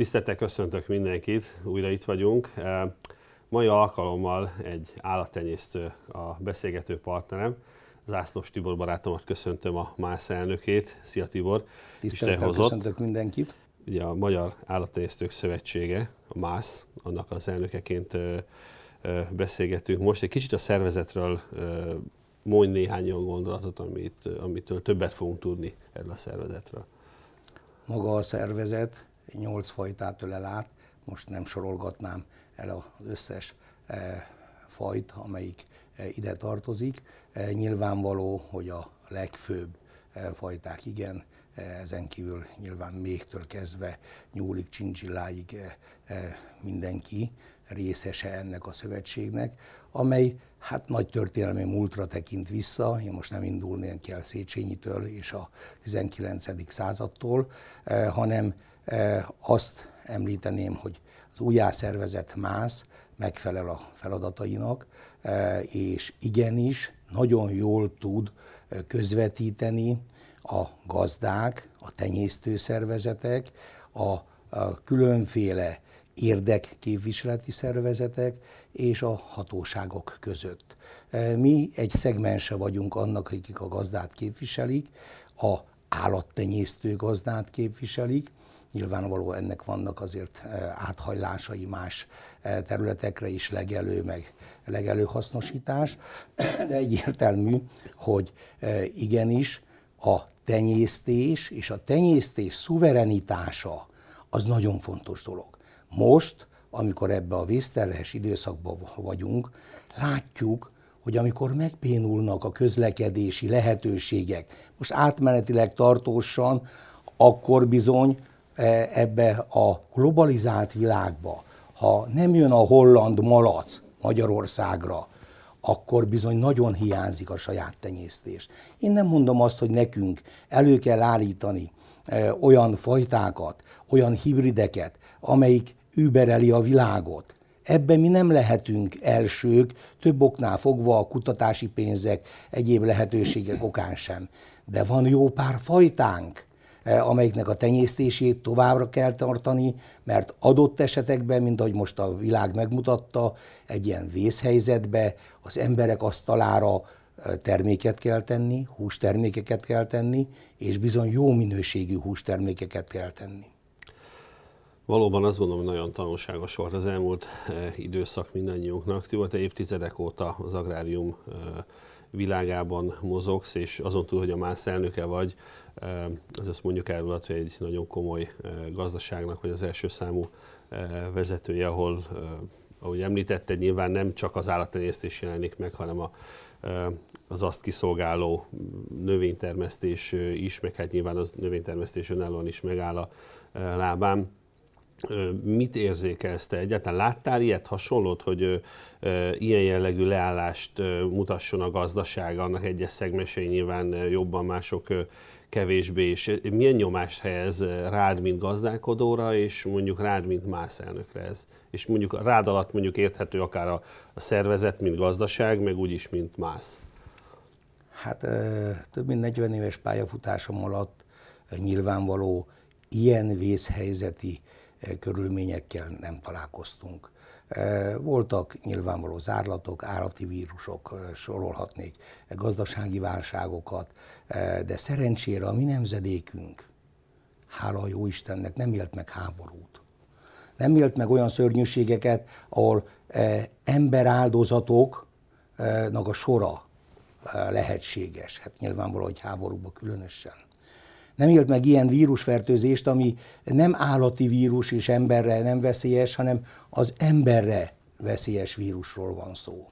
Tisztettel köszöntök mindenkit, újra itt vagyunk. Mai alkalommal egy állattenyésztő a beszélgető partnerem. Zászlós Tibor barátomat köszöntöm a MÁSZ elnökét. Szia Tibor! Tisztelettel köszöntök mindenkit! Ugye a Magyar Állattenyésztők Szövetsége, a MÁSZ, annak az elnökeként beszélgetünk most. Egy kicsit a szervezetről mondj néhány olyan gondolatot, amit, amitől többet fogunk tudni erről a szervezetről. Maga a szervezet nyolc fajtát ölel át, most nem sorolgatnám el az összes e, fajt, amelyik e, ide tartozik. E, nyilvánvaló, hogy a legfőbb fajták igen, ezen kívül nyilván mégtől kezdve nyúlik, csincsilláig mindenki részese ennek a szövetségnek, amely hát nagy történelmi múltra tekint vissza, én most nem indulnék el Széchenyitől és a 19. századtól, hanem azt említeném, hogy az újjászervezett MÁSZ megfelel a feladatainak, és igenis nagyon jól tud közvetíteni a gazdák, a tenyésztőszervezetek, a, a különféle érdekképviseleti szervezetek és a hatóságok között. Mi egy szegmense vagyunk annak, akik a gazdát képviselik, a állattenyésztő gazdát képviselik, Nyilvánvaló ennek vannak azért áthajlásai más területekre is, legelő, meg legelő hasznosítás, de egyértelmű, hogy igenis a tenyésztés és a tenyésztés szuverenitása az nagyon fontos dolog. Most, amikor ebbe a vízterhes időszakban vagyunk, látjuk, hogy amikor megbénulnak a közlekedési lehetőségek, most átmenetileg tartósan, akkor bizony ebbe a globalizált világba, ha nem jön a holland malac Magyarországra, akkor bizony nagyon hiányzik a saját tenyésztés. Én nem mondom azt, hogy nekünk elő kell állítani e, olyan fajtákat, olyan hibrideket, amelyik übereli a világot. Ebben mi nem lehetünk elsők, több oknál fogva a kutatási pénzek, egyéb lehetőségek okán sem. De van jó pár fajtánk, amelyiknek a tenyésztését továbbra kell tartani, mert adott esetekben, mint ahogy most a világ megmutatta, egy ilyen vészhelyzetbe az emberek asztalára eh, terméket kell tenni, hústermékeket kell tenni, és bizony jó minőségű hústermékeket kell tenni. Valóban azt gondolom, hogy nagyon tanulságos volt az elmúlt eh, időszak mindannyiunknak. Ti volt évtizedek óta az agrárium eh, világában mozogsz, és azon túl, hogy a MÁSZ elnöke vagy, eh, az azt mondjuk hogy egy nagyon komoly gazdaságnak, vagy az első számú vezetője, ahol, ahogy említetted, nyilván nem csak az állattenyésztés jelenik meg, hanem a, az azt kiszolgáló növénytermesztés is, meg hát nyilván az növénytermesztés önállóan is megáll a lábán Mit érzékelsz te? Egyáltalán láttál ilyet hasonlót, hogy ilyen jellegű leállást mutasson a gazdaság, annak egyes szegmesei nyilván jobban, mások kevésbé, és milyen nyomást helyez rád, mint gazdálkodóra, és mondjuk rád, mint más elnökre ez? És mondjuk rád alatt mondjuk érthető akár a, a szervezet, mint gazdaság, meg úgyis, mint más. Hát több mint 40 éves pályafutásom alatt nyilvánvaló ilyen vészhelyzeti körülményekkel nem találkoztunk. Voltak nyilvánvaló zárlatok, állati vírusok, sorolhatnék gazdasági válságokat, de szerencsére a mi nemzedékünk, hála a jó Istennek, nem élt meg háborút. Nem élt meg olyan szörnyűségeket, ahol emberáldozatoknak a sora lehetséges. Hát nyilvánvaló, hogy háborúban különösen nem élt meg ilyen vírusfertőzést, ami nem állati vírus és emberre nem veszélyes, hanem az emberre veszélyes vírusról van szó.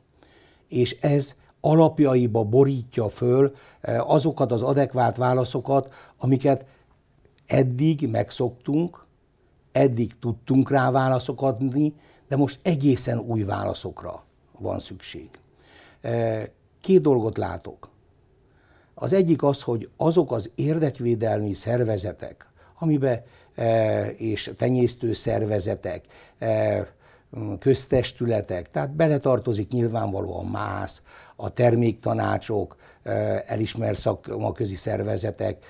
És ez alapjaiba borítja föl eh, azokat az adekvát válaszokat, amiket eddig megszoktunk, eddig tudtunk rá válaszokat adni, de most egészen új válaszokra van szükség. Eh, két dolgot látok. Az egyik az, hogy azok az érdekvédelmi szervezetek, amiben e, és tenyésztő szervezetek, e, köztestületek, tehát beletartozik nyilvánvalóan MÁSZ, a terméktanácsok, elismert szakmaközi szervezetek,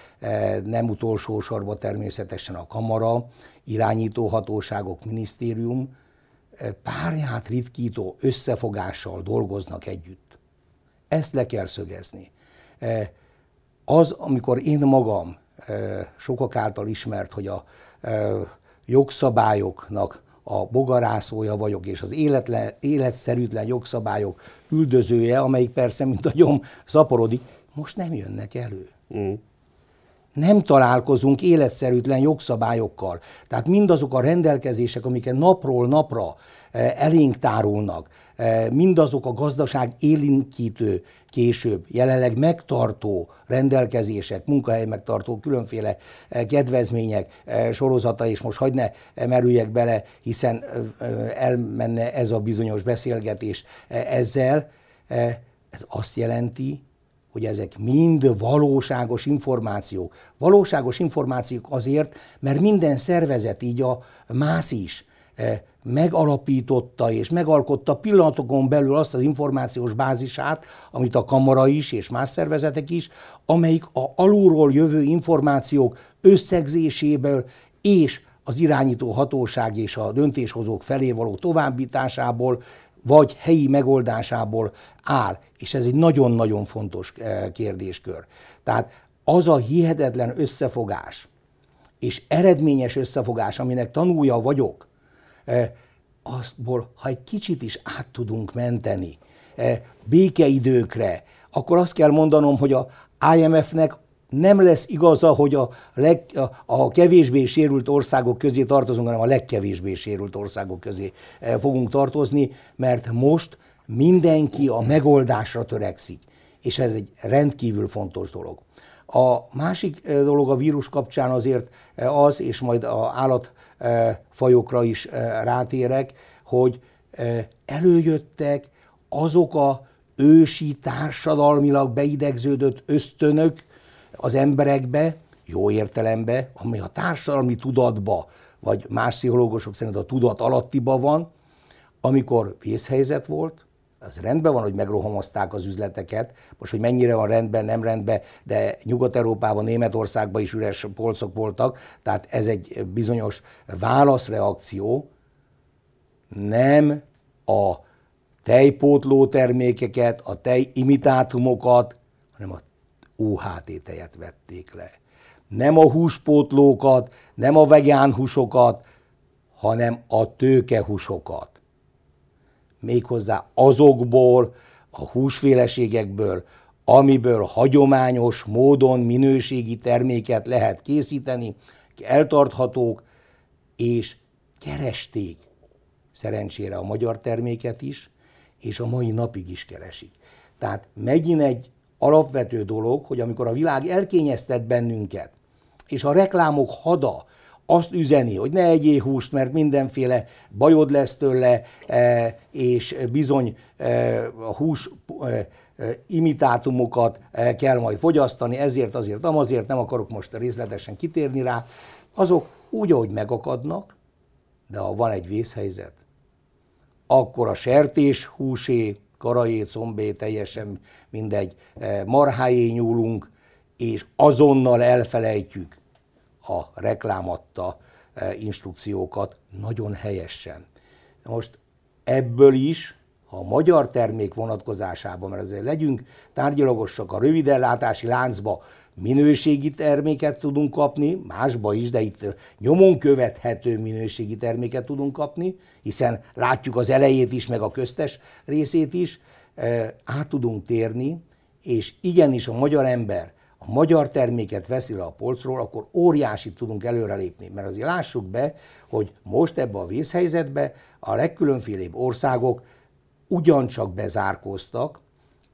nem utolsó sorban természetesen a kamara, irányítóhatóságok, minisztérium, párját ritkító összefogással dolgoznak együtt. Ezt le kell szögezni. Az, amikor én magam sokak által ismert, hogy a jogszabályoknak a bogarászója vagyok, és az életlen, életszerűtlen jogszabályok üldözője, amelyik persze, mint a gyom, szaporodik, most nem jönnek elő. Mm. Nem találkozunk életszerűtlen jogszabályokkal. Tehát mindazok a rendelkezések, amiket napról napra Eh, elénk tárulnak, eh, mindazok a gazdaság élinkítő később, jelenleg megtartó rendelkezések, munkahely megtartó különféle eh, kedvezmények sorozata, és most hagyd ne merüljek bele, hiszen elmenne ez a bizonyos beszélgetés ezzel, ez azt jelenti, hogy ezek mind valóságos információk. Valóságos információk azért, mert minden szervezet, így a MÁSZ is, megalapította és megalkotta pillanatokon belül azt az információs bázisát, amit a kamara is és más szervezetek is, amelyik a alulról jövő információk összegzéséből és az irányító hatóság és a döntéshozók felé való továbbításából vagy helyi megoldásából áll. És ez egy nagyon-nagyon fontos eh, kérdéskör. Tehát az a hihetetlen összefogás, és eredményes összefogás, aminek tanulja vagyok, E, azból, ha egy kicsit is át tudunk menteni e, békeidőkre, akkor azt kell mondanom, hogy a IMF-nek nem lesz igaza, hogy a, leg, a, a kevésbé sérült országok közé tartozunk, hanem a legkevésbé sérült országok közé e, fogunk tartozni, mert most mindenki a megoldásra törekszik, és ez egy rendkívül fontos dolog. A másik dolog a vírus kapcsán azért az, és majd a állatfajokra is rátérek, hogy előjöttek azok a ősi társadalmilag beidegződött ösztönök az emberekbe, jó értelembe, ami a társadalmi tudatba, vagy más pszichológusok szerint a tudat alattiba van, amikor vészhelyzet volt, az rendben van, hogy megrohamozták az üzleteket, most, hogy mennyire van rendben, nem rendben, de Nyugat-Európában, Németországban is üres polcok voltak, tehát ez egy bizonyos válaszreakció, nem a tejpótló termékeket, a tejimitátumokat, hanem a UHT tejet vették le. Nem a húspótlókat, nem a vegán húsokat, hanem a tőkehúsokat méghozzá azokból, a húsféleségekből, amiből hagyományos módon minőségi terméket lehet készíteni, eltarthatók, és keresték szerencsére a magyar terméket is, és a mai napig is keresik. Tehát megint egy alapvető dolog, hogy amikor a világ elkényeztet bennünket, és a reklámok hada azt üzeni, hogy ne egyél húst, mert mindenféle bajod lesz tőle, e, és bizony e, a hús e, imitátumokat kell majd fogyasztani, ezért, azért, amazért, nem akarok most részletesen kitérni rá, azok úgy, ahogy megakadnak, de ha van egy vészhelyzet, akkor a sertés húsé, karajé, combé, teljesen mindegy, marhájé nyúlunk, és azonnal elfelejtjük a reklámatta e, instrukciókat nagyon helyesen. Most ebből is, ha a magyar termék vonatkozásában, mert azért legyünk tárgyalagosak a rövidellátási láncba, minőségi terméket tudunk kapni, másba is, de itt nyomon követhető minőségi terméket tudunk kapni, hiszen látjuk az elejét is, meg a köztes részét is, át tudunk térni, és igenis a magyar ember a magyar terméket veszi le a polcról, akkor óriási tudunk előrelépni. Mert azért lássuk be, hogy most ebbe a vészhelyzetbe a legkülönfélébb országok ugyancsak bezárkóztak,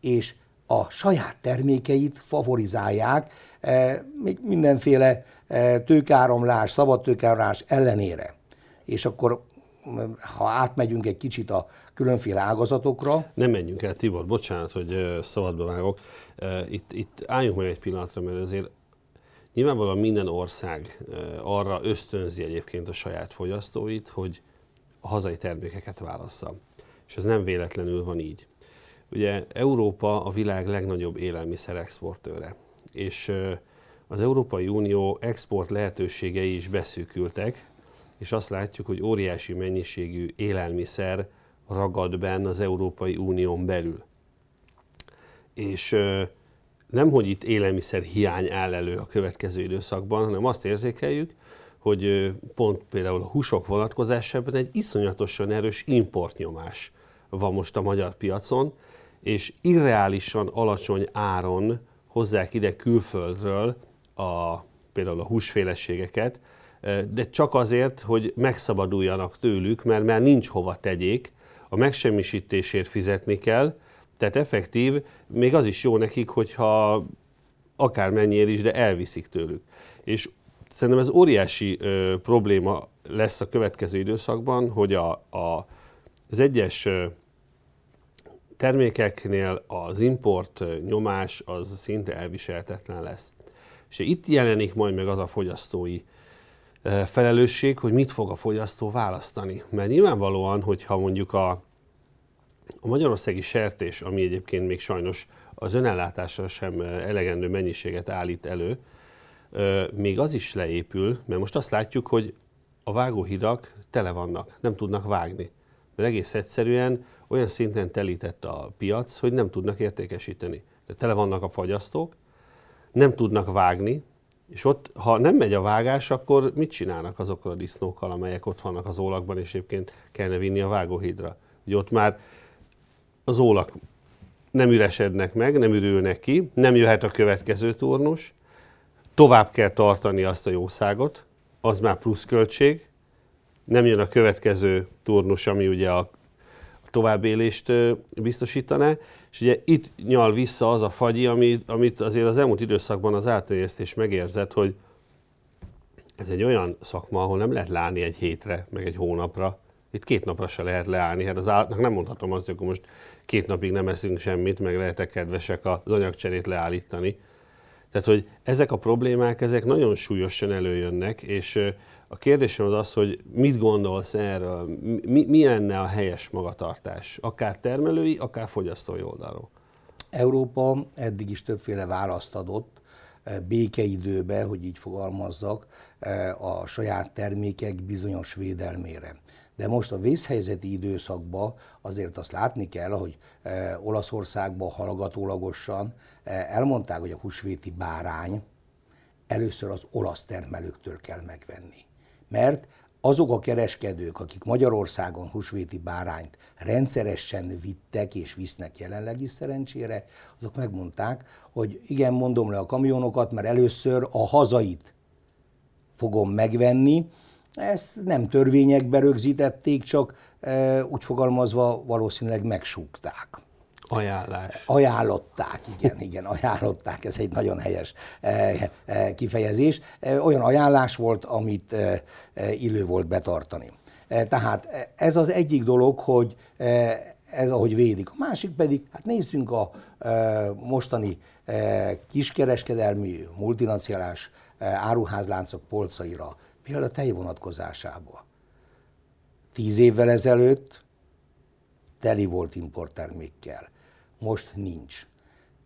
és a saját termékeit favorizálják e, még mindenféle e, tőkáramlás, szabad tőkáramlás ellenére. És akkor ha átmegyünk egy kicsit a különféle ágazatokra. Nem menjünk el, Tibor, bocsánat, hogy szabadba vágok. Itt, itt álljunk meg egy pillanatra, mert azért nyilvánvalóan minden ország arra ösztönzi egyébként a saját fogyasztóit, hogy a hazai termékeket válassza. És ez nem véletlenül van így. Ugye Európa a világ legnagyobb élelmiszer exportőre, és az Európai Unió export lehetőségei is beszűkültek, és azt látjuk, hogy óriási mennyiségű élelmiszer ragad benn az Európai Unión belül. És nem, hogy itt élelmiszer hiány áll elő a következő időszakban, hanem azt érzékeljük, hogy pont például a húsok vonatkozásában egy iszonyatosan erős importnyomás van most a magyar piacon, és irreálisan alacsony áron hozzák ide külföldről a, például a húsféleségeket, de csak azért, hogy megszabaduljanak tőlük, mert már nincs hova tegyék, a megsemmisítésért fizetni kell, tehát effektív, még az is jó nekik, hogyha akármennyiért is, de elviszik tőlük. És szerintem ez óriási ö, probléma lesz a következő időszakban, hogy a, a, az egyes ö, termékeknél az import nyomás az szinte elviselhetetlen lesz. És itt jelenik majd meg az a fogyasztói felelősség, hogy mit fog a fogyasztó választani. Mert nyilvánvalóan, hogyha mondjuk a, a magyarországi sertés, ami egyébként még sajnos az önellátásra sem elegendő mennyiséget állít elő, még az is leépül, mert most azt látjuk, hogy a vágóhidak tele vannak, nem tudnak vágni. Mert egész egyszerűen olyan szinten telített a piac, hogy nem tudnak értékesíteni. Tehát tele vannak a fagyasztók, nem tudnak vágni, és ott, ha nem megy a vágás, akkor mit csinálnak azokkal a disznókkal, amelyek ott vannak az ólakban, és egyébként kellene vinni a vágóhídra? Ugye ott már az ólak nem üresednek meg, nem ürülnek ki, nem jöhet a következő turnus, tovább kell tartani azt a jószágot, az már pluszköltség, nem jön a következő turnus, ami ugye a továbbélést biztosítaná, és ugye itt nyal vissza az a fagyi, amit, amit azért az elmúlt időszakban az átterjesztés megérzett, hogy ez egy olyan szakma, ahol nem lehet leállni egy hétre, meg egy hónapra. Itt két napra se lehet leállni. Hát az állatnak nem mondhatom azt, hogy most két napig nem eszünk semmit, meg lehetek kedvesek az anyagcserét leállítani. Tehát, hogy ezek a problémák, ezek nagyon súlyosan előjönnek, és a kérdésem az az, hogy mit gondolsz erről, mi, mi lenne a helyes magatartás, akár termelői, akár fogyasztói oldalról? Európa eddig is többféle választ adott, eh, békeidőbe, hogy így fogalmazzak, eh, a saját termékek bizonyos védelmére. De most a vészhelyzeti időszakban azért azt látni kell, hogy eh, Olaszországban hallgatólagosan elmondták, hogy a húsvéti bárány először az olasz termelőktől kell megvenni mert azok a kereskedők, akik Magyarországon húsvéti bárányt rendszeresen vittek és visznek jelenleg is szerencsére, azok megmondták, hogy igen, mondom le a kamionokat, mert először a hazait fogom megvenni. Ezt nem törvényekbe rögzítették, csak e, úgy fogalmazva valószínűleg megsúgták. Ajánlás. Ajánlották, igen, igen, ajánlották, ez egy nagyon helyes eh, eh, kifejezés. Eh, olyan ajánlás volt, amit illő volt betartani. Tehát ez az egyik dolog, hogy ez ahogy védik. A másik pedig, hát nézzünk a mostani kiskereskedelmi, multinacionális áruházláncok polcaira, például a tej vonatkozásába. Tíz évvel ezelőtt teli volt importtermékkel most nincs.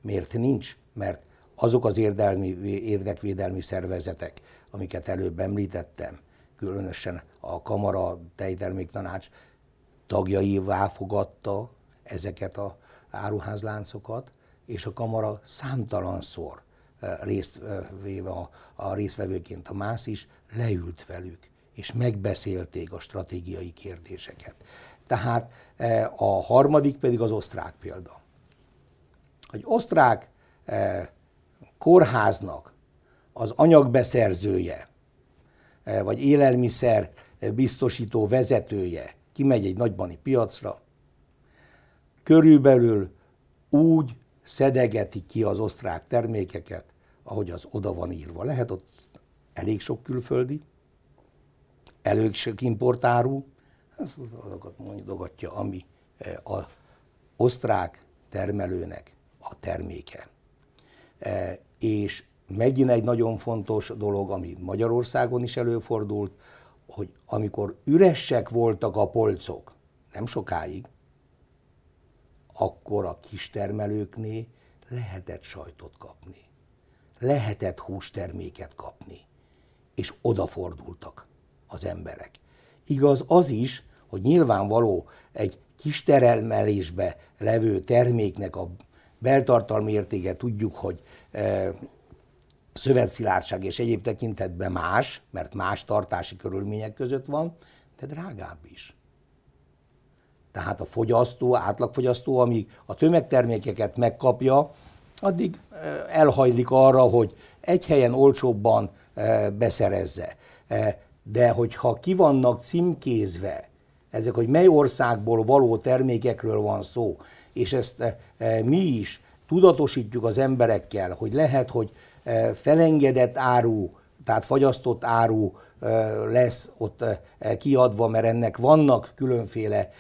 Miért nincs? Mert azok az érdelmi, érdekvédelmi szervezetek, amiket előbb említettem, különösen a Kamara Tejterméktanács tagjaivá fogadta ezeket a áruházláncokat, és a Kamara számtalanszor eh, részt eh, véve a, a résztvevőként a MÁSZ is leült velük, és megbeszélték a stratégiai kérdéseket. Tehát eh, a harmadik pedig az osztrák példa egy osztrák eh, kórháznak az anyagbeszerzője, eh, vagy élelmiszer eh, biztosító vezetője kimegy egy nagybani piacra, körülbelül úgy szedegeti ki az osztrák termékeket, ahogy az oda van írva. Lehet ott elég sok külföldi, elég sok importáru, azokat mondogatja, ami az osztrák termelőnek a terméke. E, és megint egy nagyon fontos dolog, ami Magyarországon is előfordult, hogy amikor üresek voltak a polcok, nem sokáig, akkor a kistermelőknél lehetett sajtot kapni, lehetett hústerméket kapni, és odafordultak az emberek. Igaz az is, hogy nyilvánvaló egy kis termelésbe levő terméknek a beltartalmi értéke tudjuk, hogy e, szövetszilárdság és egyéb tekintetben más, mert más tartási körülmények között van, de drágább is. Tehát a fogyasztó, átlagfogyasztó, amíg a tömegtermékeket megkapja, addig e, elhajlik arra, hogy egy helyen olcsóbban e, beszerezze. De hogyha ki vannak címkézve ezek, hogy mely országból való termékekről van szó, és ezt e, e, mi is tudatosítjuk az emberekkel, hogy lehet, hogy e, felengedett áru, tehát fagyasztott áru lesz ott kiadva, mert ennek vannak különféle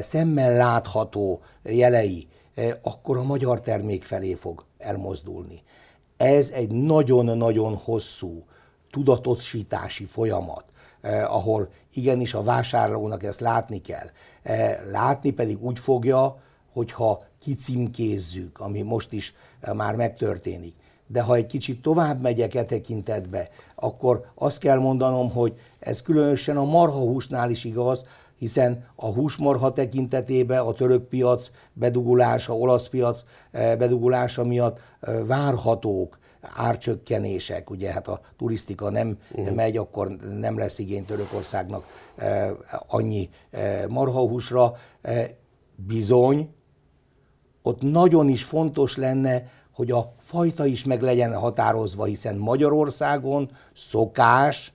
szemmel látható jelei, akkor a magyar termék felé fog elmozdulni. Ez egy nagyon-nagyon hosszú tudatosítási folyamat. Eh, ahol igenis a vásárlónak ezt látni kell. Eh, látni pedig úgy fogja, hogyha kicimkézzük, ami most is eh, már megtörténik. De ha egy kicsit tovább megyek e tekintetbe, akkor azt kell mondanom, hogy ez különösen a marhahúsnál is igaz, hiszen a húsmarha tekintetében a török piac bedugulása, olasz piac bedugulása miatt várhatók árcsökkenések, ugye hát a turisztika nem uh-huh. megy, akkor nem lesz igény Törökországnak eh, annyi eh, marhahúsra. Eh, bizony, ott nagyon is fontos lenne, hogy a fajta is meg legyen határozva, hiszen Magyarországon szokás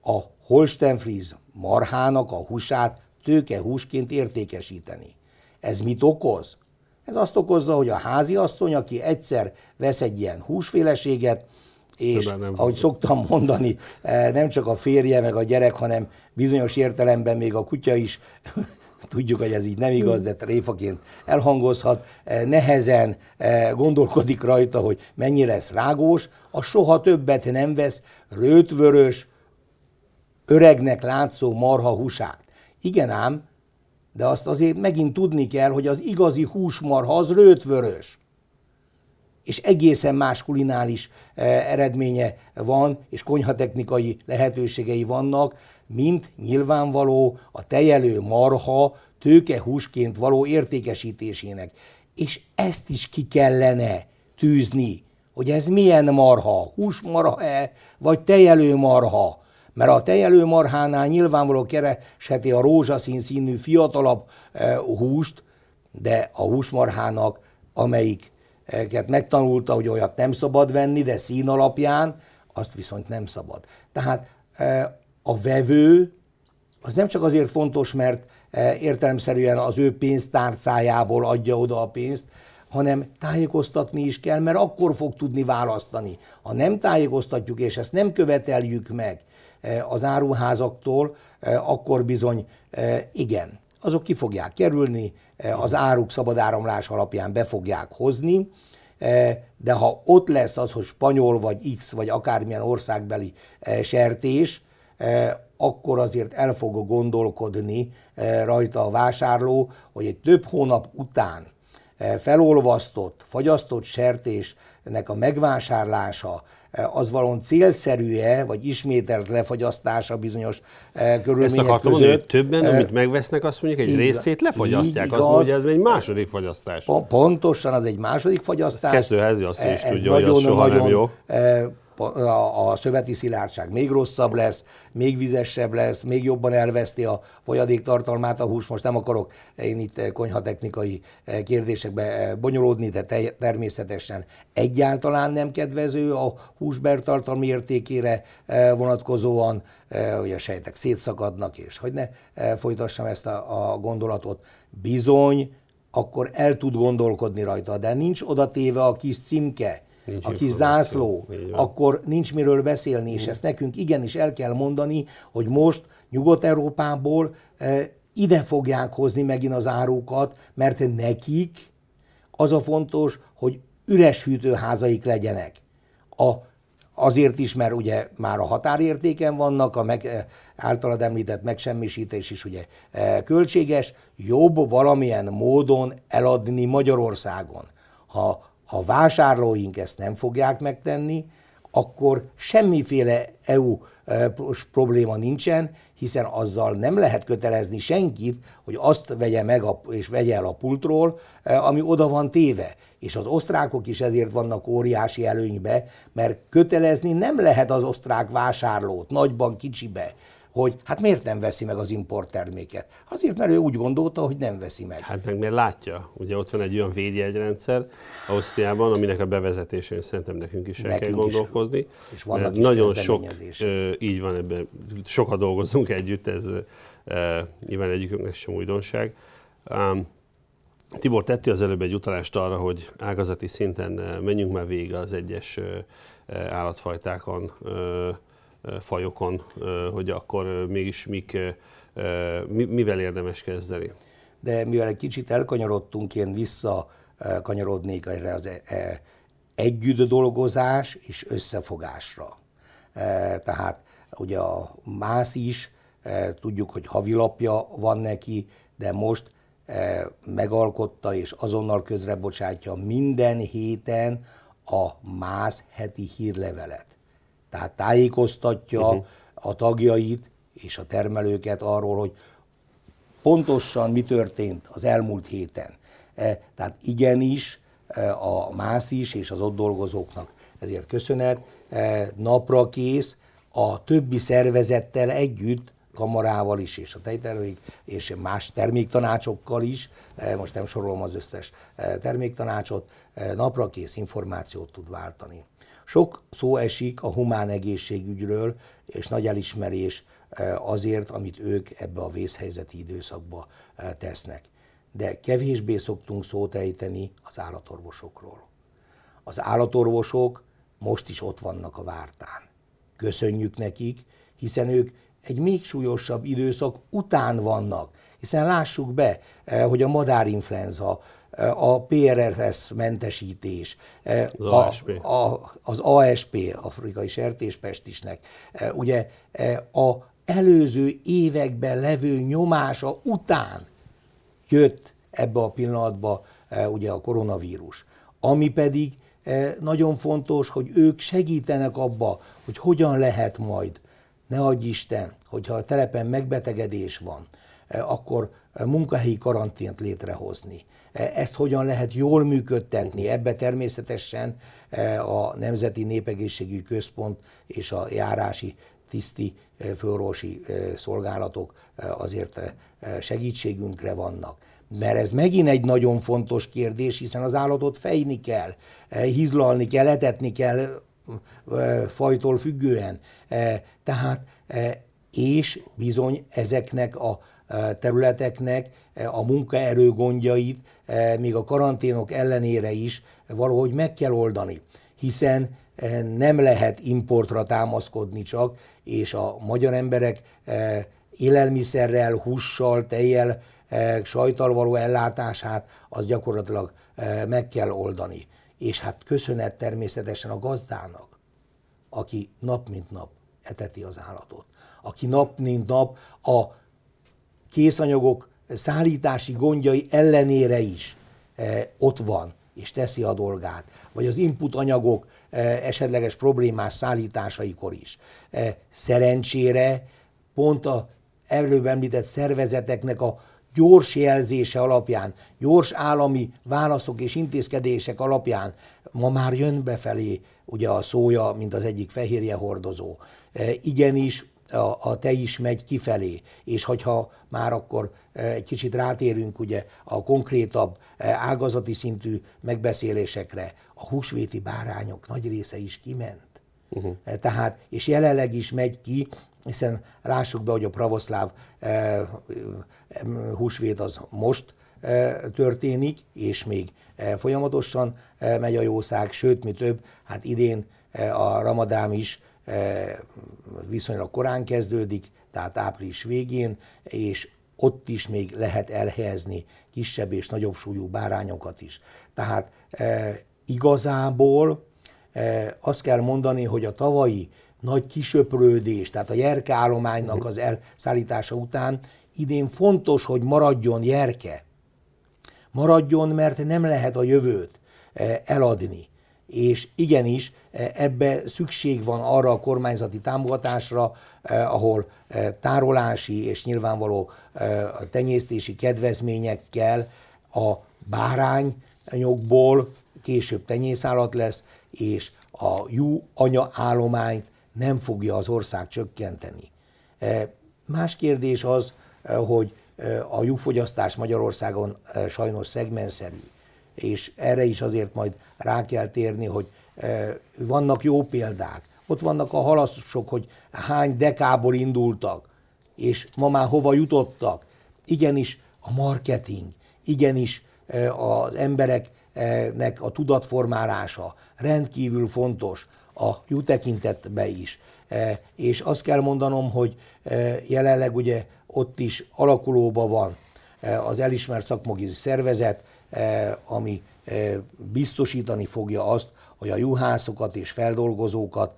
a Holstenfries marhának a húsát tőkehúsként értékesíteni. Ez mit okoz? Ez azt okozza, hogy a házi asszony, aki egyszer vesz egy ilyen húsféleséget, és nem ahogy szoktam mondani, eh, nem csak a férje meg a gyerek, hanem bizonyos értelemben még a kutya is, tudjuk, hogy ez így nem igaz, de réfaként elhangozhat, eh, nehezen eh, gondolkodik rajta, hogy mennyi lesz rágós, a soha többet nem vesz rőtvörös, öregnek látszó marha húsát. Igen ám, de azt azért megint tudni kell, hogy az igazi húsmarha az rőtvörös. És egészen más kulinális eh, eredménye van, és konyhatechnikai lehetőségei vannak, mint nyilvánvaló a tejelő marha tőkehúsként való értékesítésének. És ezt is ki kellene tűzni, hogy ez milyen marha, húsmarha-e, vagy tejelő marha mert a tejelő marhánál nyilvánvaló keresheti a rózsaszín színű fiatalabb eh, húst, de a húsmarhának, amelyiket megtanulta, hogy olyat nem szabad venni, de szín alapján, azt viszont nem szabad. Tehát eh, a vevő az nem csak azért fontos, mert eh, értelemszerűen az ő pénztárcájából adja oda a pénzt, hanem tájékoztatni is kell, mert akkor fog tudni választani. Ha nem tájékoztatjuk, és ezt nem követeljük meg, Eh, az áruházaktól, eh, akkor bizony eh, igen, azok ki fogják kerülni, az áruk szabad áramlás alapján be fogják hozni, de ha ott lesz az, hogy spanyol vagy X vagy akármilyen országbeli sertés, akkor azért el fog gondolkodni rajta a vásárló, hogy egy több hónap után felolvasztott, fagyasztott sertésnek a megvásárlása az valon célszerű-e, vagy ismételt lefagyasztása bizonyos eh, körülmények Ezt között. Mondani, többen, amit megvesznek, azt mondjuk egy így, részét lefagyasztják. Azt mondja, ez egy második fagyasztás. Pontosan, az egy második fagyasztás. Kezdőházi azt is ez tudja, nagyon, hogy az soha nagyon, nem jó a, a szöveti szilárdság még rosszabb lesz, még vizesebb lesz, még jobban elveszti a folyadéktartalmát a hús. Most nem akarok én itt konyhatechnikai eh, kérdésekbe eh, bonyolódni, de te, természetesen egyáltalán nem kedvező a húsbertartalmi értékére eh, vonatkozóan, hogy a sejtek szétszakadnak, és hogy ne folytassam ezt a, a gondolatot. Bizony, akkor el tud gondolkodni rajta, de nincs oda téve a kis címke, Nincs a kis zászló, akkor nincs miről beszélni, és ezt nekünk igenis el kell mondani, hogy most Nyugat-Európából e, ide fogják hozni megint az árukat, mert nekik az a fontos, hogy üres hűtőházaik legyenek. A, azért is, mert ugye már a határértéken vannak, a meg, általad említett megsemmisítés is ugye költséges, jobb valamilyen módon eladni Magyarországon. Ha a vásárlóink ezt nem fogják megtenni, akkor semmiféle EU probléma nincsen, hiszen azzal nem lehet kötelezni senkit, hogy azt vegye meg a, és vegye el a pultról, ami oda van téve. És az osztrákok is ezért vannak óriási előnybe, mert kötelezni nem lehet az osztrák vásárlót, nagyban, kicsibe hogy hát miért nem veszi meg az importterméket? Azért, mert ő úgy gondolta, hogy nem veszi meg. Hát meg miért látja? Ugye ott van egy olyan védjegyrendszer Ausztriában, aminek a bevezetésén szerintem nekünk is el nekünk kell gondolkozni. Is. És vannak is Nagyon sok, így van ebben, sokat dolgozunk együtt, ez nyilván egyikünknek sem újdonság. Tibor tetti az előbb egy utalást arra, hogy ágazati szinten menjünk már végig az egyes állatfajtákon, fajokon, hogy akkor mégis mik, mivel érdemes kezdeni. De mivel egy kicsit elkanyarodtunk, én vissza kanyarodnék erre az együtt dolgozás és összefogásra. Tehát ugye a mász is, tudjuk, hogy havilapja van neki, de most megalkotta és azonnal közrebocsátja minden héten a MÁSZ heti hírlevelet. Tehát tájékoztatja uh-huh. a tagjait és a termelőket arról, hogy pontosan mi történt az elmúlt héten. E, tehát igenis e, a MÁSZ is és az ott dolgozóknak ezért köszönet, e, napra kész a többi szervezettel együtt, kamarával is, és a tejterőik, és más terméktanácsokkal is, most nem sorolom az összes terméktanácsot, napra kész információt tud váltani. Sok szó esik a humán egészségügyről, és nagy elismerés eh, azért, amit ők ebbe a vészhelyzeti időszakba eh, tesznek. De kevésbé szoktunk szót ejteni az állatorvosokról. Az állatorvosok most is ott vannak a vártán. Köszönjük nekik, hiszen ők egy még súlyosabb időszak után vannak, hiszen lássuk be, eh, hogy a madárinfluenza, a PRRS mentesítés, az a, ASP, a, az ASP, afrikai sertéspestisnek, ugye a előző években levő nyomása után jött ebbe a pillanatba ugye a koronavírus. Ami pedig nagyon fontos, hogy ők segítenek abba, hogy hogyan lehet majd, ne adj Isten, hogyha a telepen megbetegedés van, akkor munkahelyi karantént létrehozni. Ezt hogyan lehet jól működtetni? Ebbe természetesen a Nemzeti Népegészségügyi Központ és a járási tiszti főorvosi szolgálatok azért segítségünkre vannak. Mert ez megint egy nagyon fontos kérdés, hiszen az állatot fejni kell, hizlalni kell, etetni kell fajtól függően. Tehát és bizony ezeknek a területeknek a munkaerő gondjait, még a karanténok ellenére is valahogy meg kell oldani, hiszen nem lehet importra támaszkodni csak, és a magyar emberek élelmiszerrel, hússal, tejjel, sajtal való ellátását, az gyakorlatilag meg kell oldani. És hát köszönet természetesen a gazdának, aki nap mint nap eteti az állatot, aki nap mint nap a készanyagok szállítási gondjai ellenére is eh, ott van és teszi a dolgát, vagy az input anyagok eh, esetleges problémás szállításaikor is. Eh, szerencsére pont a előbb említett szervezeteknek a gyors jelzése alapján, gyors állami válaszok és intézkedések alapján ma már jön befelé ugye a szója, mint az egyik fehérje hordozó. Igenis a, a te is megy kifelé, és hogyha már akkor e, egy kicsit rátérünk ugye a konkrétabb e, ágazati szintű megbeszélésekre, a húsvéti bárányok nagy része is kiment. Uh-huh. Tehát, és jelenleg is megy ki, hiszen lássuk be, hogy a pravoszláv eh, húsvét az most eh, történik, és még eh, folyamatosan eh, megy a jószág, sőt, mi több, hát idén eh, a ramadám is viszonylag korán kezdődik, tehát április végén, és ott is még lehet elhelyezni kisebb és nagyobb súlyú bárányokat is. Tehát e, igazából azt kell mondani, hogy a tavalyi nagy kisöprődés, tehát a jerke állománynak az elszállítása után idén fontos, hogy maradjon jerke. Maradjon, mert nem lehet a jövőt eladni. És igenis, ebbe szükség van arra a kormányzati támogatásra, ahol tárolási és nyilvánvaló tenyésztési kedvezményekkel a bárányokból később tenyészállat lesz, és a jó anya állományt nem fogja az ország csökkenteni. Más kérdés az, hogy a lyukfogyasztás Magyarországon sajnos szegmenszerű, és erre is azért majd rá kell térni, hogy vannak jó példák. Ott vannak a halaszok, hogy hány dekából indultak, és ma már hova jutottak. Igenis a marketing, igenis az embereknek a tudatformálása rendkívül fontos a jó tekintetbe is. És azt kell mondanom, hogy jelenleg ugye ott is alakulóban van az elismert szakmagizi szervezet, ami biztosítani fogja azt, hogy a juhászokat és feldolgozókat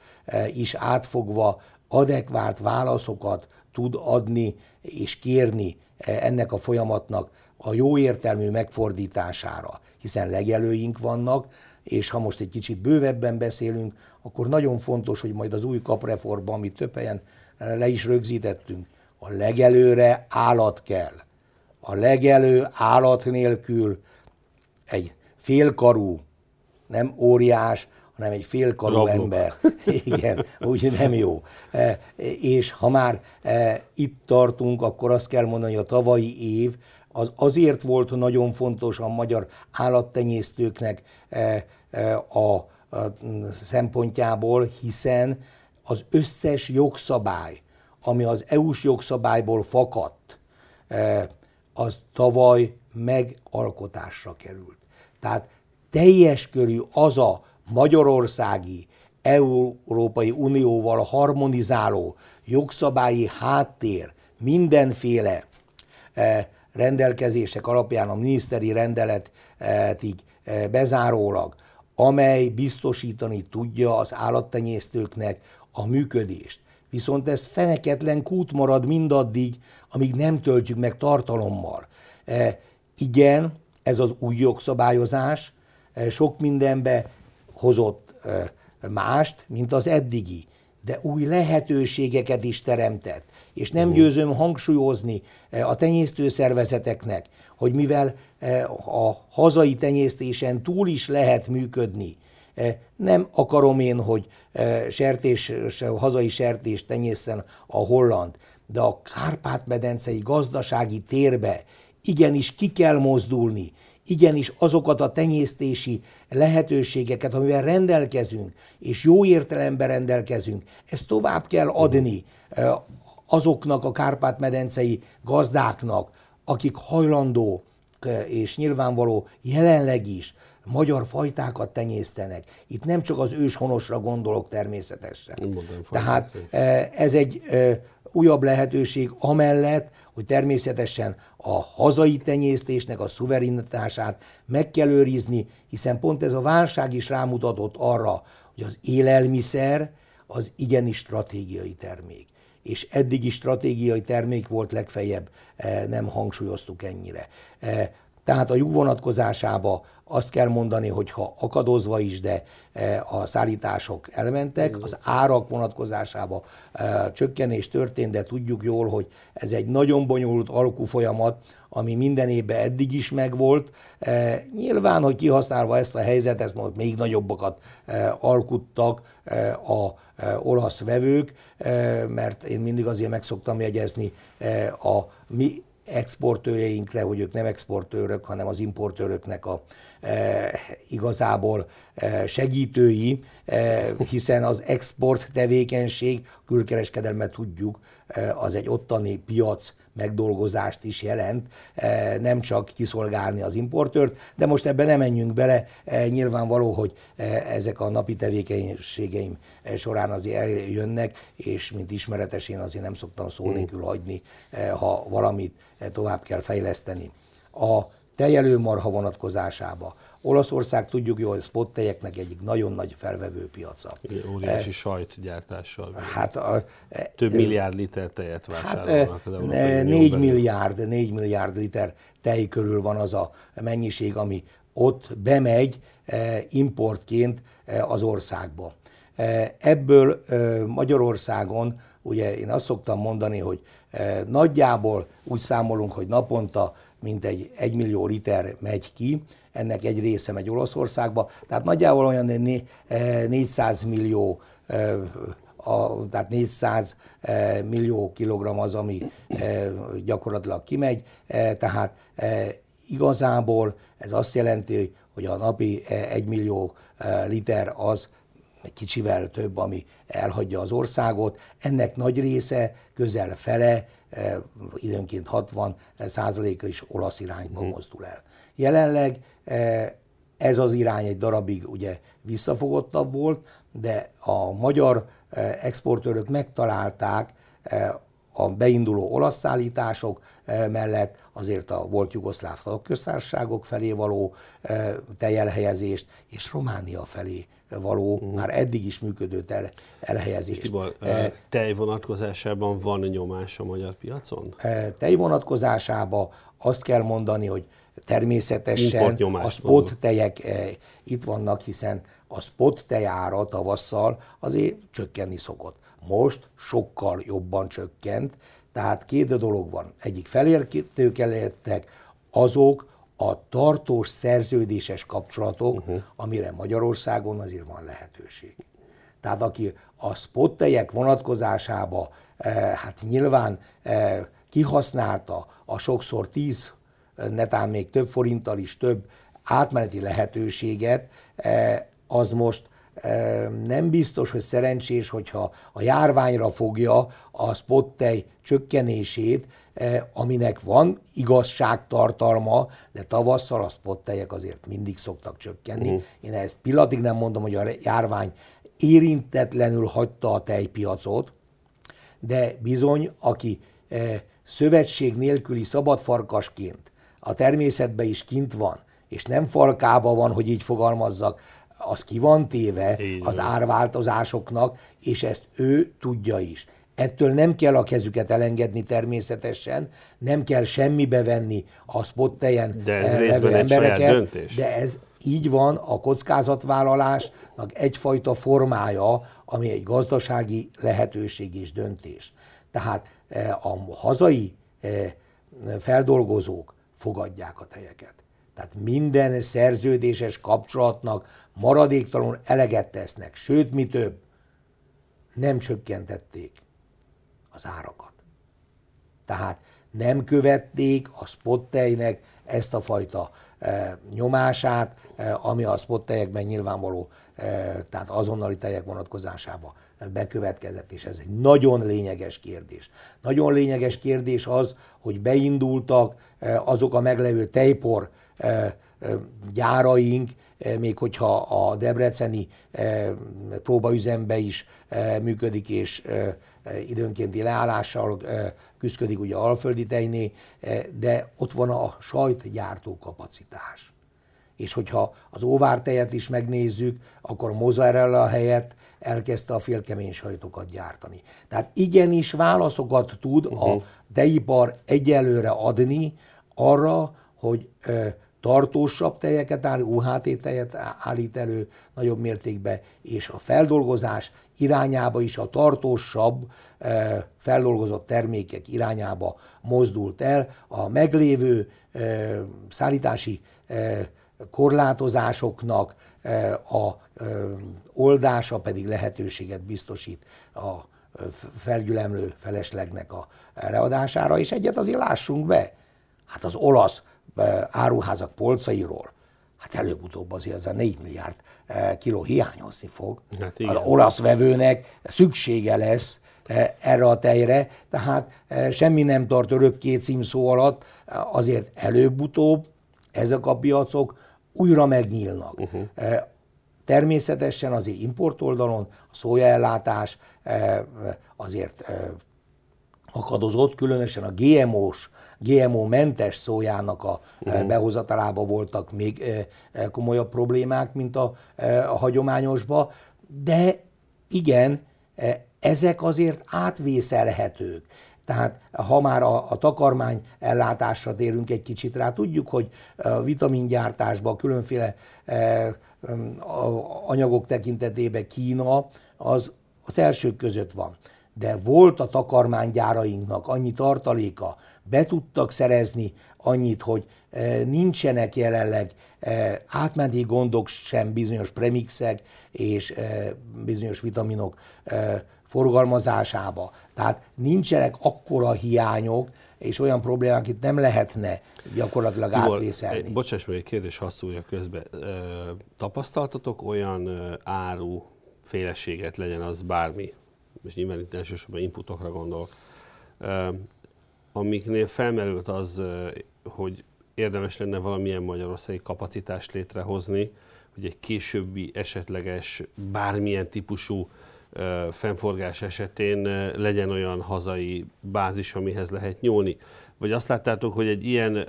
is átfogva adekvát válaszokat tud adni és kérni ennek a folyamatnak a jó értelmű megfordítására, hiszen legelőink vannak, és ha most egy kicsit bővebben beszélünk, akkor nagyon fontos, hogy majd az új kapreformban, amit több helyen le is rögzítettünk, a legelőre állat kell. A legelő állat nélkül egy félkarú, nem óriás, hanem egy félkarú Rablok. ember. Igen, úgy nem jó. E, és ha már e, itt tartunk, akkor azt kell mondani, hogy a tavalyi év az azért volt nagyon fontos a magyar állattenyésztőknek e, a szempontjából, hiszen az összes jogszabály, ami az EU-s jogszabályból fakadt, az tavaly megalkotásra került. Tehát teljes körű az a magyarországi Európai Unióval harmonizáló jogszabályi háttér mindenféle eh, rendelkezések alapján a miniszteri rendeletig eh, bezárólag, amely biztosítani tudja az állattenyésztőknek a működést. Viszont ez feneketlen kút marad mindaddig, amíg nem töltjük meg tartalommal. Igen, ez az új jogszabályozás e, sok mindenbe hozott e, mást, mint az eddigi, de új lehetőségeket is teremtett. És nem győzöm hangsúlyozni a tenyésztőszervezeteknek, hogy mivel a hazai tenyésztésen túl is lehet működni, nem akarom én, hogy sertés, hazai sertés tenyészen a holland, de a Kárpát-medencei gazdasági térbe igenis ki kell mozdulni, igenis azokat a tenyésztési lehetőségeket, amivel rendelkezünk, és jó értelemben rendelkezünk, ezt tovább kell adni azoknak a Kárpát-medencei gazdáknak, akik hajlandó és nyilvánvaló jelenleg is magyar fajtákat tenyésztenek. Itt nem csak az őshonosra gondolok természetesen. Tehát ez egy újabb lehetőség amellett, hogy természetesen a hazai tenyésztésnek a szuverenitását meg kell őrizni, hiszen pont ez a válság is rámutatott arra, hogy az élelmiszer az igenis stratégiai termék és eddigi stratégiai termék volt legfeljebb, nem hangsúlyoztuk ennyire. Tehát a lyuk vonatkozásába azt kell mondani, hogy ha akadozva is, de e, a szállítások elmentek, az árak vonatkozásába e, csökkenés történt, de tudjuk jól, hogy ez egy nagyon bonyolult alkufolyamat, ami minden évben eddig is megvolt. E, nyilván, hogy kihasználva ezt a helyzetet, most még nagyobbakat alkuttak a olasz vevők, mert én mindig azért meg szoktam jegyezni a mi exportőreinkre, hogy ők nem exportőrök, hanem az importőröknek a igazából e, segítői, e, hiszen az export tevékenység, külkereskedelmet tudjuk, az egy ottani piac megdolgozást is jelent, nem csak kiszolgálni az importőrt, de most ebben nem menjünk bele, nyilvánvaló, hogy ezek a napi tevékenységeim során azért eljönnek, és mint ismeretes én azért nem szoktam szó mm. nélkül hagyni, ha valamit tovább kell fejleszteni. A tejelőmarha vonatkozásába, Olaszország tudjuk jól, spot tejeknek egyik nagyon nagy felvevő piaca. Óriási e, sajtgyártással. Hát a, Több milliárd liter tejet vásárolnak hát, az 4 milliárd, 4 milliárd liter tej körül van az a mennyiség, ami ott bemegy importként az országba. Ebből Magyarországon, ugye én azt szoktam mondani, hogy nagyjából úgy számolunk, hogy naponta mintegy 1 millió liter megy ki, ennek egy része megy Olaszországba, tehát nagyjából olyan 400 millió a, tehát 400 millió kilogramm az, ami gyakorlatilag kimegy, tehát igazából ez azt jelenti, hogy a napi 1 millió liter az egy kicsivel több, ami elhagyja az országot. Ennek nagy része, közel fele, eh, időnként 60 százaléka is olasz irányba hmm. mozdul el. Jelenleg eh, ez az irány egy darabig ugye visszafogottabb volt, de a magyar eh, exportőrök megtalálták a beinduló olasz szállítások mellett azért a volt jugoszláv köztársaságok felé való tejelhelyezést és Románia felé való, uh-huh. már eddig is működő ter- elhelyezést. Tibor, e, tej vonatkozásában van nyomás a magyar piacon? Tej vonatkozásában azt kell mondani, hogy természetesen a spot tejek itt vannak, hiszen a spot tejára tavasszal azért csökkenni szokott. Most sokkal jobban csökkent, tehát két dolog van. Egyik felértőkelhettek azok, a tartós szerződéses kapcsolatok, uh-huh. amire Magyarországon azért van lehetőség. Tehát aki a spottejek vonatkozásába eh, hát nyilván eh, kihasználta a sokszor 10, netán még több forinttal is több átmeneti lehetőséget, eh, az most nem biztos, hogy szerencsés, hogyha a járványra fogja a spottej csökkenését, aminek van igazságtartalma, de tavasszal a spottejek azért mindig szoktak csökkenni. Uh-huh. Én ezt pillanatig nem mondom, hogy a járvány érintetlenül hagyta a tejpiacot, de bizony, aki szövetség nélküli szabadfarkasként a természetben is kint van, és nem falkába van, hogy így fogalmazzak, az ki van téve az árváltozásoknak, és ezt ő tudja is. Ettől nem kell a kezüket elengedni természetesen, nem kell semmibe venni a spottejen ez levő embereket, de ez így van a kockázatvállalásnak egyfajta formája, ami egy gazdasági lehetőség és döntés. Tehát eh, a hazai eh, feldolgozók fogadják a tejeket. Tehát minden szerződéses kapcsolatnak maradéktalanul eleget tesznek, sőt, mi több, nem csökkentették az árakat. Tehát nem követték a spottejnek ezt a fajta e, nyomását, e, ami a spottejekben nyilvánvaló, e, tehát azonnali tejek vonatkozásában bekövetkezett, és ez egy nagyon lényeges kérdés. Nagyon lényeges kérdés az, hogy beindultak e, azok a meglevő tejpor e, gyáraink, még hogyha a debreceni próbaüzembe is működik, és időnkénti leállással küzdik ugye alföldi tejné, de ott van a sajtgyártó kapacitás. És hogyha az óvártejet is megnézzük, akkor mozzarella helyett elkezdte a félkemény sajtokat gyártani. Tehát igenis válaszokat tud uh-huh. a teipar egyelőre adni arra, hogy tartósabb tejeket áll, UHT tejet állít elő nagyobb mértékben, és a feldolgozás irányába is a tartósabb eh, feldolgozott termékek irányába mozdult el. A meglévő eh, szállítási eh, korlátozásoknak a oldása pedig lehetőséget biztosít a felgyülemlő feleslegnek a leadására, és egyet azért lássunk be. Hát az olasz áruházak polcairól, hát előbb-utóbb azért ez a 4 milliárd kiló hiányozni fog. Hát az olasz vevőnek szüksége lesz erre a tejre, tehát semmi nem tart örökké címszó alatt, azért előbb-utóbb ezek a piacok újra megnyílnak. Uh-huh. Természetesen azért importoldalon a szójaellátás azért akadozott, különösen a GMO-s, GMO-mentes szójának a uh-huh. behozatalába voltak még komolyabb problémák, mint a, a hagyományosba, de igen, ezek azért átvészelhetők. Tehát ha már a, a takarmány ellátásra térünk egy kicsit rá, tudjuk, hogy a vitamingyártásban különféle e, a, anyagok tekintetében Kína az az elsők között van. De volt a takarmánygyárainknak annyi tartaléka, be tudtak szerezni annyit, hogy e, nincsenek jelenleg e, átmeneti gondok sem bizonyos premixek és e, bizonyos vitaminok forgalmazásába. Tehát nincsenek akkora hiányok, és olyan problémák, itt nem lehetne gyakorlatilag Tibor, átvészelni. Bocsáss meg, egy kérdés hadd szólja közbe. Tapasztaltatok olyan áru féleséget, legyen az bármi, és nyilván itt elsősorban inputokra gondolok, amiknél felmerült az, hogy érdemes lenne valamilyen magyarországi kapacitást létrehozni, hogy egy későbbi esetleges bármilyen típusú fennforgás esetén legyen olyan hazai bázis, amihez lehet nyúlni. Vagy azt láttátok, hogy egy ilyen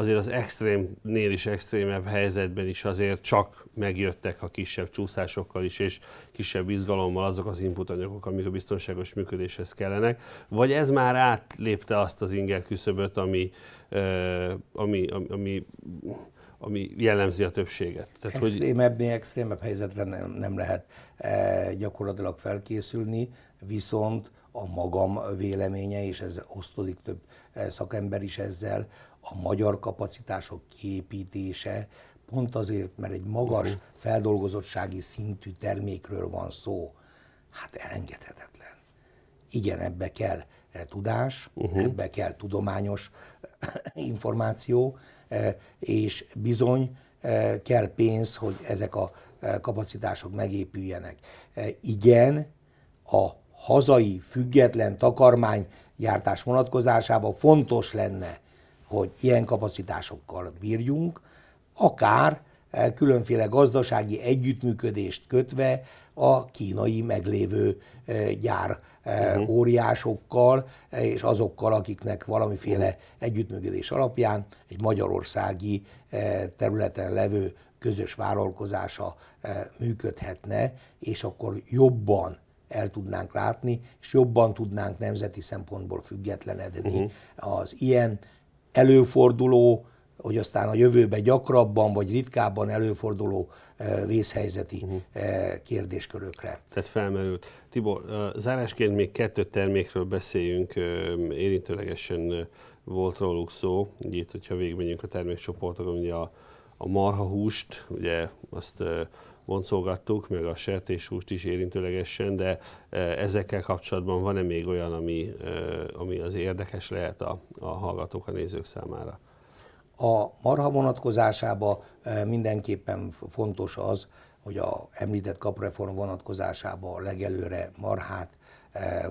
azért az extrémnél is extrémebb helyzetben is azért csak megjöttek a kisebb csúszásokkal is, és kisebb izgalommal azok az input anyagok, amik a biztonságos működéshez kellenek, vagy ez már átlépte azt az inger küszöböt, ami, ami, ami, ami ami jellemzi a többséget. Tehát, Extrémebbnél hogy... extrémebb helyzetre nem, nem lehet e, gyakorlatilag felkészülni, viszont a magam véleménye, és ez osztozik több e, szakember is ezzel, a magyar kapacitások kiépítése pont azért, mert egy magas uh-huh. feldolgozottsági szintű termékről van szó, hát elengedhetetlen. Igen, ebbe kell e, tudás, uh-huh. ebbe kell tudományos információ, E, és bizony kell pénz, hogy ezek a kapacitások megépüljenek. Igen, a hazai független takarmánygyártás vonatkozásában fontos lenne, hogy ilyen kapacitásokkal bírjunk, akár különféle gazdasági együttműködést kötve a kínai meglévő gyár uh-huh. óriásokkal, és azokkal, akiknek valamiféle uh-huh. együttműködés alapján egy magyarországi területen levő közös vállalkozása működhetne, és akkor jobban el tudnánk látni, és jobban tudnánk nemzeti szempontból függetlenedni uh-huh. az ilyen előforduló hogy aztán a jövőben gyakrabban vagy ritkábban előforduló eh, vészhelyzeti uh-huh. kérdéskörökre. Tehát felmerült. Tibor, zárásként még kettő termékről beszéljünk, érintőlegesen volt róluk szó, így itt, hogyha végigmegyünk a termékcsoportokon, ugye a, a marhahúst, ugye azt boncolgattuk, meg a sertéshúst is érintőlegesen, de ezekkel kapcsolatban van-e még olyan, ami, ami az érdekes lehet a, a hallgatók, a nézők számára? A marha vonatkozásában eh, mindenképpen fontos az, hogy a említett kapreform vonatkozásában legelőre marhát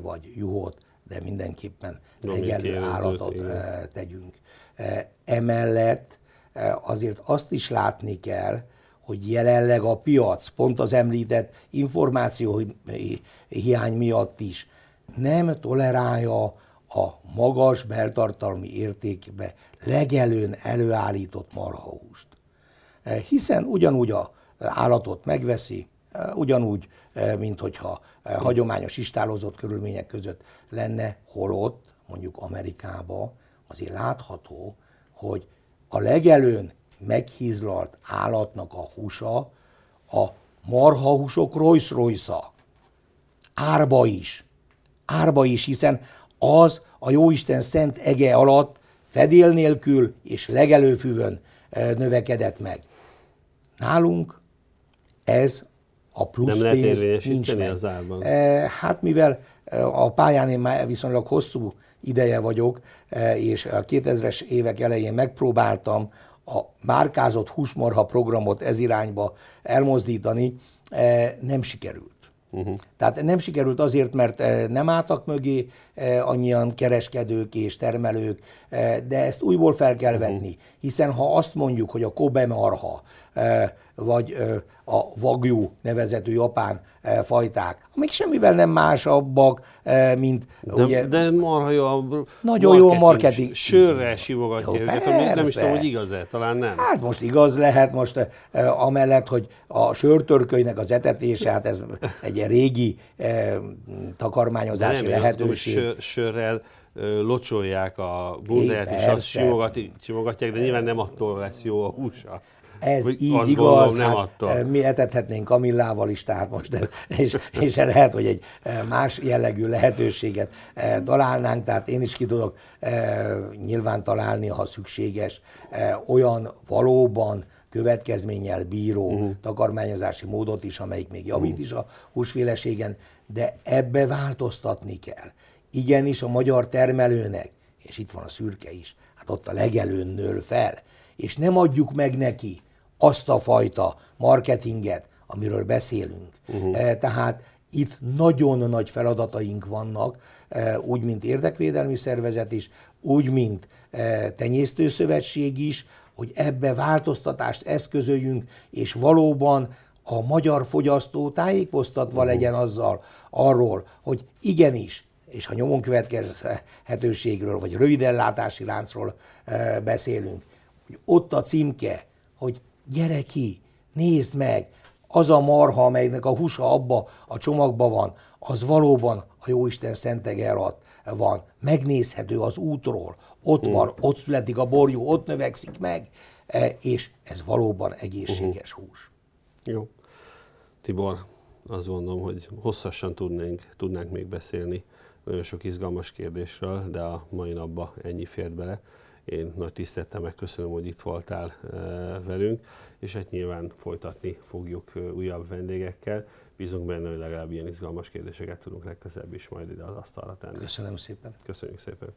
vagy juhot, de mindenképpen legelő állatot tegyünk. Emellett azért azt is látni kell, hogy jelenleg a piac, pont az említett információ hiány miatt is nem tolerálja a magas beltartalmi értékbe legelőn előállított marhahúst. Eh, hiszen ugyanúgy a állatot megveszi, eh, ugyanúgy, eh, mint hogyha hagyományos istálozott körülmények között lenne, holott mondjuk Amerikába azért látható, hogy a legelőn meghízlalt állatnak a húsa a marhahúsok Rolls royce árba is. Árba is, hiszen az a jóisten szent ege alatt fedél nélkül és legelőfüvön eh, növekedett meg. Nálunk ez a plusz Nem pénz nincs meg. az árban. Eh, hát mivel eh, a pályán én már viszonylag hosszú ideje vagyok, és a 2000-es évek elején megpróbáltam a márkázott húsmarha programot ez irányba elmozdítani, nem sikerült. Uh-huh. Tehát nem sikerült azért, mert eh, nem álltak mögé eh, annyian kereskedők és termelők, eh, de ezt újból fel kell uh-huh. vetni. Hiszen ha azt mondjuk, hogy a Kobe marha vagy a vagyú nevezetű japán fajták, amik semmivel nem másabbak, mint de, ugye... De marha jó a Nagyon jó a marketing. Sörrel simogatja jó, őket, persze. nem is tudom, hogy igaz-e, talán nem. Hát most igaz lehet, most amellett, hogy a sörtörkönynek az etetése, hát ez egy régi eh, takarmányozási nem, lehetőség. Sör, sörrel locsolják a bundáját, és azt simogatják, de nyilván nem attól lesz jó a húsa. Ez Vagy így igaz, gondolom, nem hát attól. mi etethetnénk kamillával is, tehát most, és, és lehet, hogy egy más jellegű lehetőséget találnánk, tehát én is ki tudok nyilván találni, ha szükséges, olyan valóban következménnyel bíró uh-huh. takarmányozási módot is, amelyik még javít uh-huh. is a húsféleségen, de ebbe változtatni kell. Igenis a magyar termelőnek, és itt van a szürke is, hát ott a legelőn nől fel, és nem adjuk meg neki azt a fajta marketinget, amiről beszélünk. Uh-huh. Tehát itt nagyon nagy feladataink vannak, úgy, mint érdekvédelmi szervezet is, úgy, mint tenyésztőszövetség is, hogy ebbe változtatást eszközöljünk, és valóban a magyar fogyasztó tájékoztatva uh-huh. legyen azzal arról, hogy igenis, és ha nyomon következhetőségről, vagy rövidellátási láncról beszélünk, hogy ott a címke, hogy gyere ki, nézd meg, az a marha, amelynek a húsa abba a csomagban van, az valóban a Jóisten szentege alatt van, megnézhető az útról, ott van, mm. ott születik a borjú, ott növekszik meg, e, és ez valóban egészséges uh-huh. hús. Jó. Tibor, azt gondolom, hogy hosszasan tudnánk, tudnánk még beszélni nagyon sok izgalmas kérdésről, de a mai napban ennyi fért bele. Én nagy tisztettel megköszönöm, hogy itt voltál e, velünk, és hát nyilván folytatni fogjuk e, újabb vendégekkel. Bízunk benne, hogy legalább ilyen izgalmas kérdéseket tudunk legközelebb is majd ide az asztalra tenni. Köszönöm szépen. Köszönjük szépen.